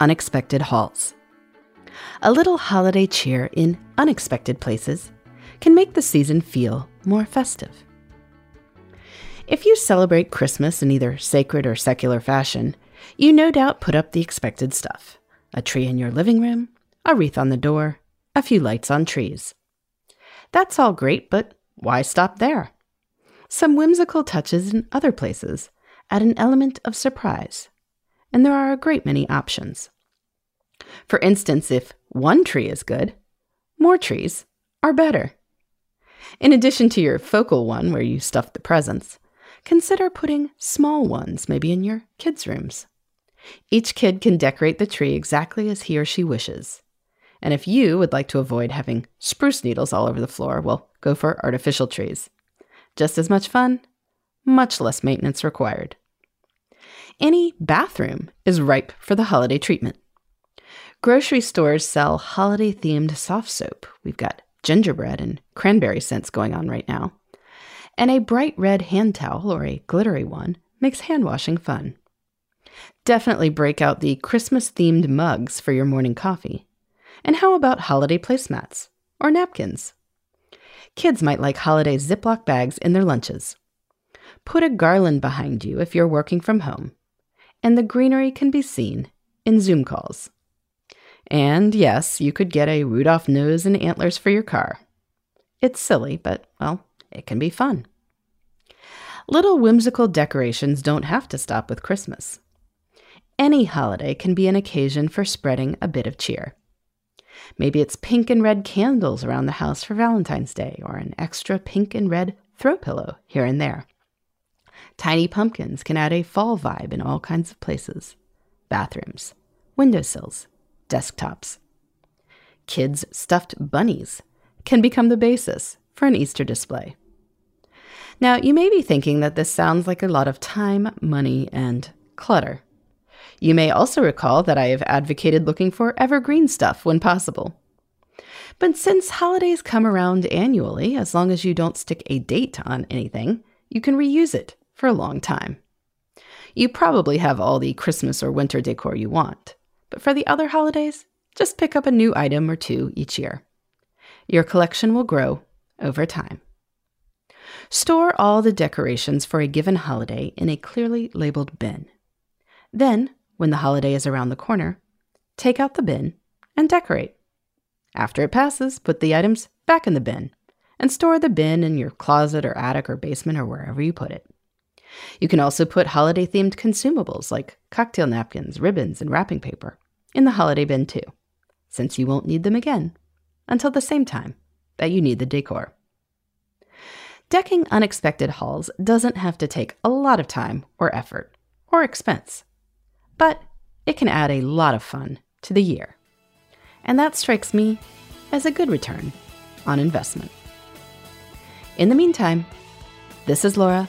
unexpected halls. A little holiday cheer in unexpected places can make the season feel more festive. If you celebrate Christmas in either sacred or secular fashion, you no doubt put up the expected stuff a tree in your living room, a wreath on the door, a few lights on trees. That's all great, but why stop there? Some whimsical touches in other places add an element of surprise, and there are a great many options. For instance, if one tree is good, more trees are better. In addition to your focal one where you stuff the presents, consider putting small ones maybe in your kids' rooms. Each kid can decorate the tree exactly as he or she wishes. And if you would like to avoid having spruce needles all over the floor, well, go for artificial trees. Just as much fun, much less maintenance required. Any bathroom is ripe for the holiday treatment. Grocery stores sell holiday themed soft soap. We've got gingerbread and cranberry scents going on right now. And a bright red hand towel or a glittery one makes hand washing fun. Definitely break out the Christmas themed mugs for your morning coffee. And how about holiday placemats or napkins? Kids might like holiday Ziploc bags in their lunches. Put a garland behind you if you're working from home, and the greenery can be seen in Zoom calls. And yes, you could get a Rudolph nose and antlers for your car. It's silly, but, well, it can be fun. Little whimsical decorations don't have to stop with Christmas. Any holiday can be an occasion for spreading a bit of cheer. Maybe it's pink and red candles around the house for Valentine's Day, or an extra pink and red throw pillow here and there. Tiny pumpkins can add a fall vibe in all kinds of places bathrooms, windowsills, desktops. Kids' stuffed bunnies can become the basis for an Easter display. Now, you may be thinking that this sounds like a lot of time, money, and clutter. You may also recall that I have advocated looking for evergreen stuff when possible. But since holidays come around annually, as long as you don't stick a date on anything, you can reuse it for a long time. You probably have all the Christmas or winter decor you want. But for the other holidays, just pick up a new item or two each year. Your collection will grow over time. Store all the decorations for a given holiday in a clearly labeled bin. Then, when the holiday is around the corner, take out the bin and decorate. After it passes, put the items back in the bin and store the bin in your closet or attic or basement or wherever you put it. You can also put holiday themed consumables like cocktail napkins, ribbons, and wrapping paper in the holiday bin too, since you won't need them again until the same time that you need the decor. Decking unexpected halls doesn't have to take a lot of time or effort or expense, but it can add a lot of fun to the year. And that strikes me as a good return on investment. In the meantime, this is Laura.